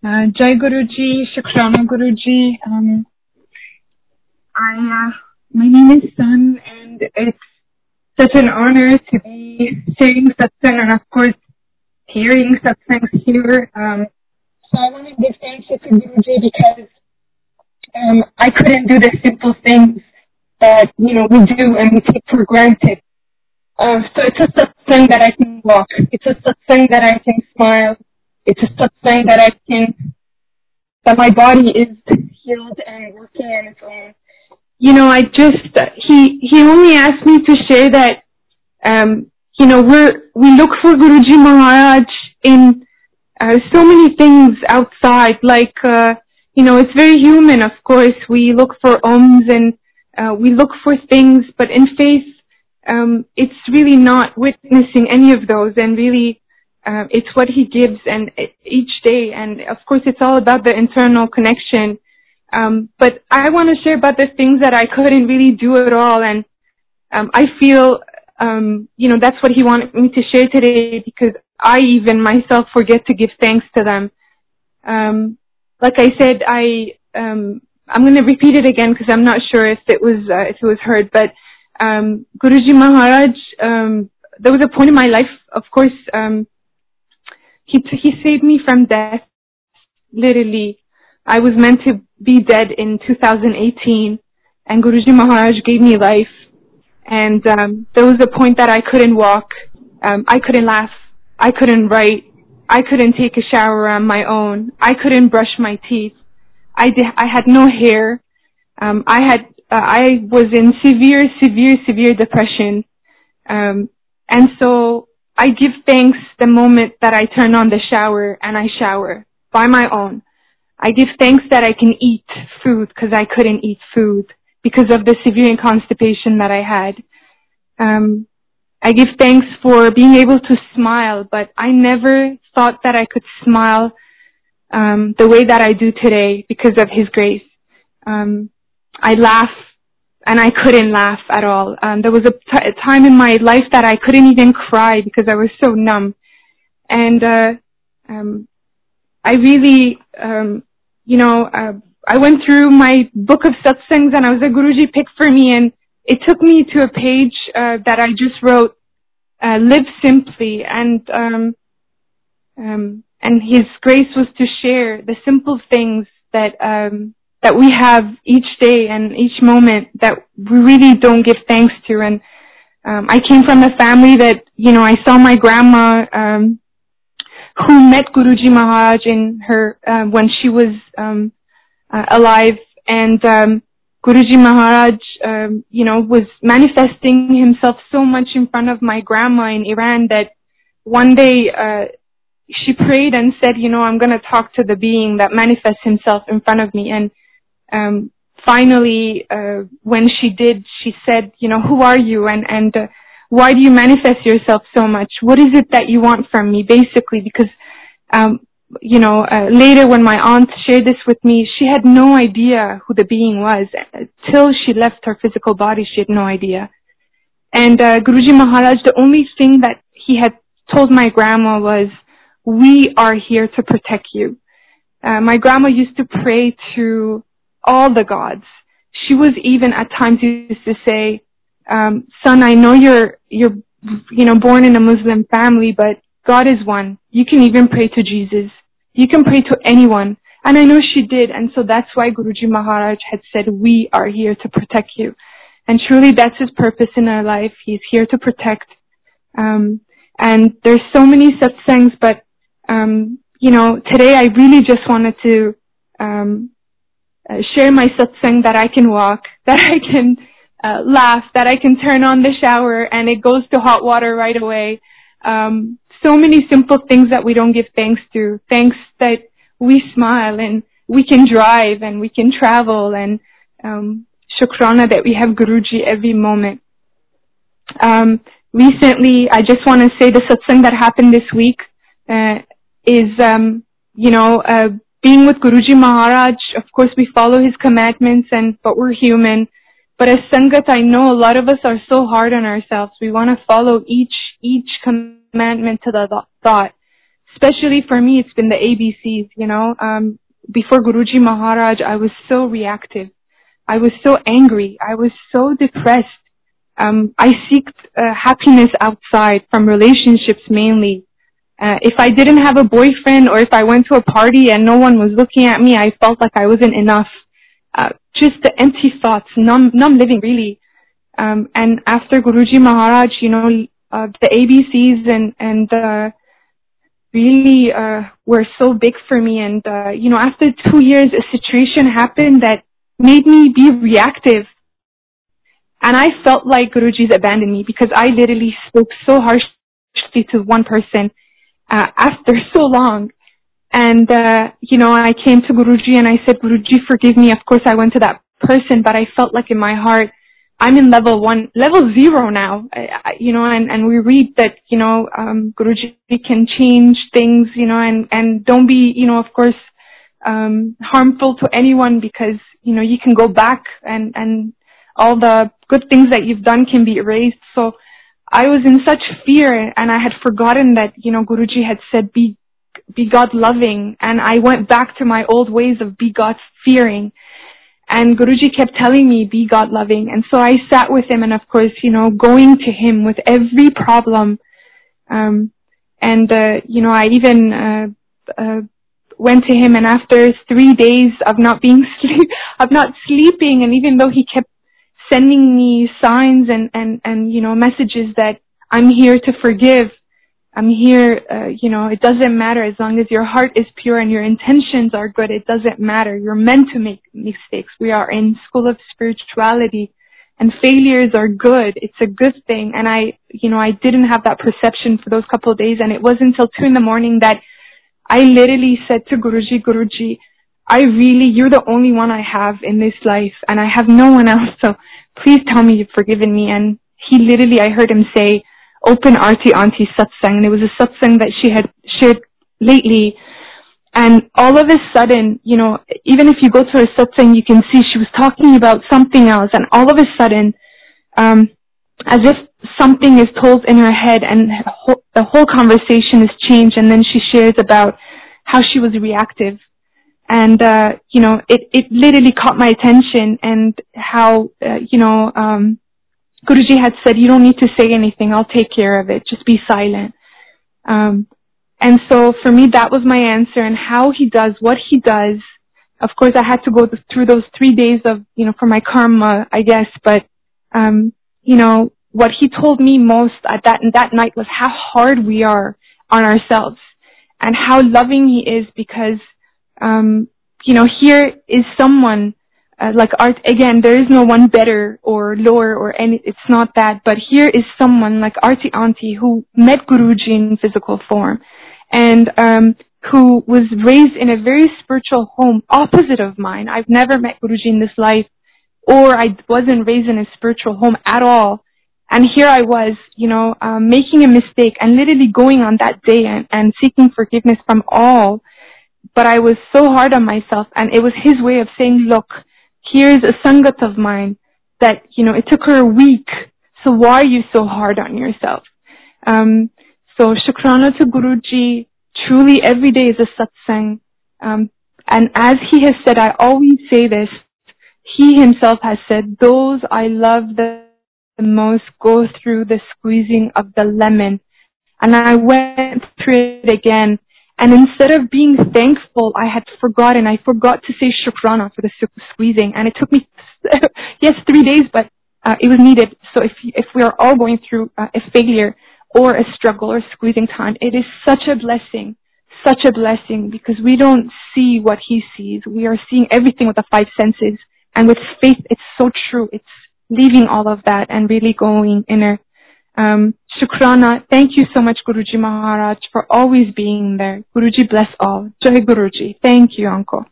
Uh, Jai Guruji, Shukrana Guruji. Um, I, uh, my name is Sun and it's such an honor to be sharing satsang and of course hearing satsangs here. Um, so I want to give thanks to Guruji because um, I couldn't do the simple things that, you know, we do and we take for granted. Uh, so it's a satsang that I can walk. It's a satsang that I can smile. It's a satsang that I can, that my body is healed and working on its own. You know, I just, he, he only asked me to share that, um, you know, we're, we look for Guruji Maharaj in, uh, so many things outside, like, uh, you know, it's very human, of course. We look for oms and, uh, we look for things, but in faith, um, it's really not witnessing any of those and really uh, it's what he gives and each day. And of course it's all about the internal connection. Um, but i want to share about the things that i couldn't really do at all. And um, i feel um, you know that's what he wanted me to share today because i even myself forget to give thanks to them. Um, like i said i um, i'm going to repeat it again because i'm not sure if it was uh, if it was heard. But um, guruji maharaj there was a point in my life of course um, he, he saved me from death, literally. I was meant to be dead in 2018 and Guruji Maharaj gave me life. And um, there was a point that I couldn't walk, um, I couldn't laugh, I couldn't write, I couldn't take a shower on my own, I couldn't brush my teeth, I I had no hair, um, I had, uh, I was in severe, severe, severe depression, um, and so I give thanks the moment that I turn on the shower and I shower by my own. I give thanks that I can eat food because I couldn't eat food because of the severe constipation that I had. Um, I give thanks for being able to smile, but I never thought that I could smile um, the way that I do today because of His grace. Um, I laugh and I couldn't laugh at all. Um, there was a, t- a time in my life that I couldn't even cry because I was so numb, and uh, um, I really, um, you know, uh, I went through my book of satsangs and I was a Guruji picked for me, and it took me to a page uh, that I just wrote, uh, "Live simply," and um, um, and His grace was to share the simple things that um, that we have each day and each moment that we really don't give thanks to. And um, I came from a family that, you know, I saw my grandma um, who met Guruji Maharaj in her uh, when she was um, uh, alive, and um, Guruji Maharaj, um, you know, was manifesting himself so much in front of my grandma in Iran that one day uh, she prayed and said, you know, I'm going to talk to the being that manifests himself in front of me, and um, finally, uh, when she did, she said, you know, who are you and, and uh, why do you manifest yourself so much? What is it that you want from me, basically? Because, um, you know, uh, later when my aunt shared this with me, she had no idea who the being was. Till she left her physical body, she had no idea. And uh, Guruji Maharaj, the only thing that he had told my grandma was, we are here to protect you. Uh, my grandma used to pray to all the gods. She was even at times used to say, um, son, I know you're, you're, you know, born in a Muslim family, but God is one. You can even pray to Jesus. You can pray to anyone. And I know she did. And so that's why Guruji Maharaj had said, we are here to protect you. And truly that's his purpose in our life. He's here to protect. Um, and there's so many satsangs, but, um, you know, today I really just wanted to, um, uh, share my satsang that I can walk, that I can uh, laugh, that I can turn on the shower and it goes to hot water right away. Um, so many simple things that we don't give thanks to. Thanks that we smile and we can drive and we can travel and um, shukrana that we have Guruji every moment. Um, recently, I just want to say the satsang that happened this week uh, is, um, you know, uh, being with Guruji Maharaj, of course we follow his commandments and, but we're human. But as Sangat, I know a lot of us are so hard on ourselves. We want to follow each, each commandment to the thought. especially for me, it's been the ABCs, you know. Um, before Guruji Maharaj, I was so reactive. I was so angry. I was so depressed. Um, I seeked uh, happiness outside from relationships mainly. Uh, if I didn't have a boyfriend or if I went to a party and no one was looking at me, I felt like I wasn't enough. Uh, just the empty thoughts, numb, numb living really. Um, and after Guruji Maharaj, you know, uh, the ABCs and, and, uh, really, uh, were so big for me. And, uh, you know, after two years, a situation happened that made me be reactive. And I felt like Guruji's abandoned me because I literally spoke so harshly to one person uh, after so long. And, uh, you know, I came to Guruji and I said, Guruji, forgive me. Of course, I went to that person, but I felt like in my heart, I'm in level one, level zero now, I, I, you know, and, and we read that, you know, um, Guruji can change things, you know, and, and don't be, you know, of course, um, harmful to anyone because, you know, you can go back and, and all the good things that you've done can be erased. So, I was in such fear and I had forgotten that, you know, Guruji had said be, be God loving and I went back to my old ways of be God fearing. And Guruji kept telling me be God loving. And so I sat with him and of course, you know, going to him with every problem. Um, and, uh, you know, I even, uh, uh, went to him and after three days of not being sleep, of not sleeping and even though he kept sending me signs and, and, and, you know, messages that I'm here to forgive. I'm here, uh, you know, it doesn't matter as long as your heart is pure and your intentions are good. It doesn't matter. You're meant to make mistakes. We are in school of spirituality and failures are good. It's a good thing. And I, you know, I didn't have that perception for those couple of days. And it wasn't until two in the morning that I literally said to Guruji, Guruji, I really, you're the only one I have in this life and I have no one else. So please tell me you've forgiven me. And he literally, I heard him say, open Arti Auntie satsang. And it was a satsang that she had shared lately. And all of a sudden, you know, even if you go to her satsang, you can see she was talking about something else. And all of a sudden, um, as if something is told in her head and the whole conversation is changed. And then she shares about how she was reactive and uh, you know it it literally caught my attention and how uh, you know um, Guruji had said you don't need to say anything. I'll take care of it. Just be silent. Um, and so for me that was my answer and how he does what he does. Of course I had to go through those three days of you know for my karma I guess but um, you know what he told me most at that that night was how hard we are on ourselves and how loving he is because um, you know, here is someone uh, like art. Again, there is no one better or lower or any. It's not that, but here is someone like Arti Auntie who met Guruji in physical form, and um, who was raised in a very spiritual home, opposite of mine. I've never met Guruji in this life, or I wasn't raised in a spiritual home at all. And here I was, you know, um, making a mistake and literally going on that day and, and seeking forgiveness from all but I was so hard on myself and it was his way of saying, look, here's a sangat of mine that, you know, it took her a week. So why are you so hard on yourself? Um, so Shukrana to Guruji, truly every day is a satsang. Um, and as he has said, I always say this, he himself has said, those I love the, the most go through the squeezing of the lemon. And I went through it again and instead of being thankful, I had forgotten. I forgot to say shukrana for the squeezing. And it took me, yes, three days, but uh, it was needed. So if, if we are all going through uh, a failure or a struggle or squeezing time, it is such a blessing, such a blessing because we don't see what he sees. We are seeing everything with the five senses. And with faith, it's so true. It's leaving all of that and really going inner. Um, Shukrana. Thank you so much, Guruji Maharaj, for always being there. Guruji bless all. Jai Guruji. Thank you, Uncle.